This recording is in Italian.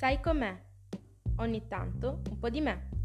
Sai com'è? Ogni tanto un po' di me.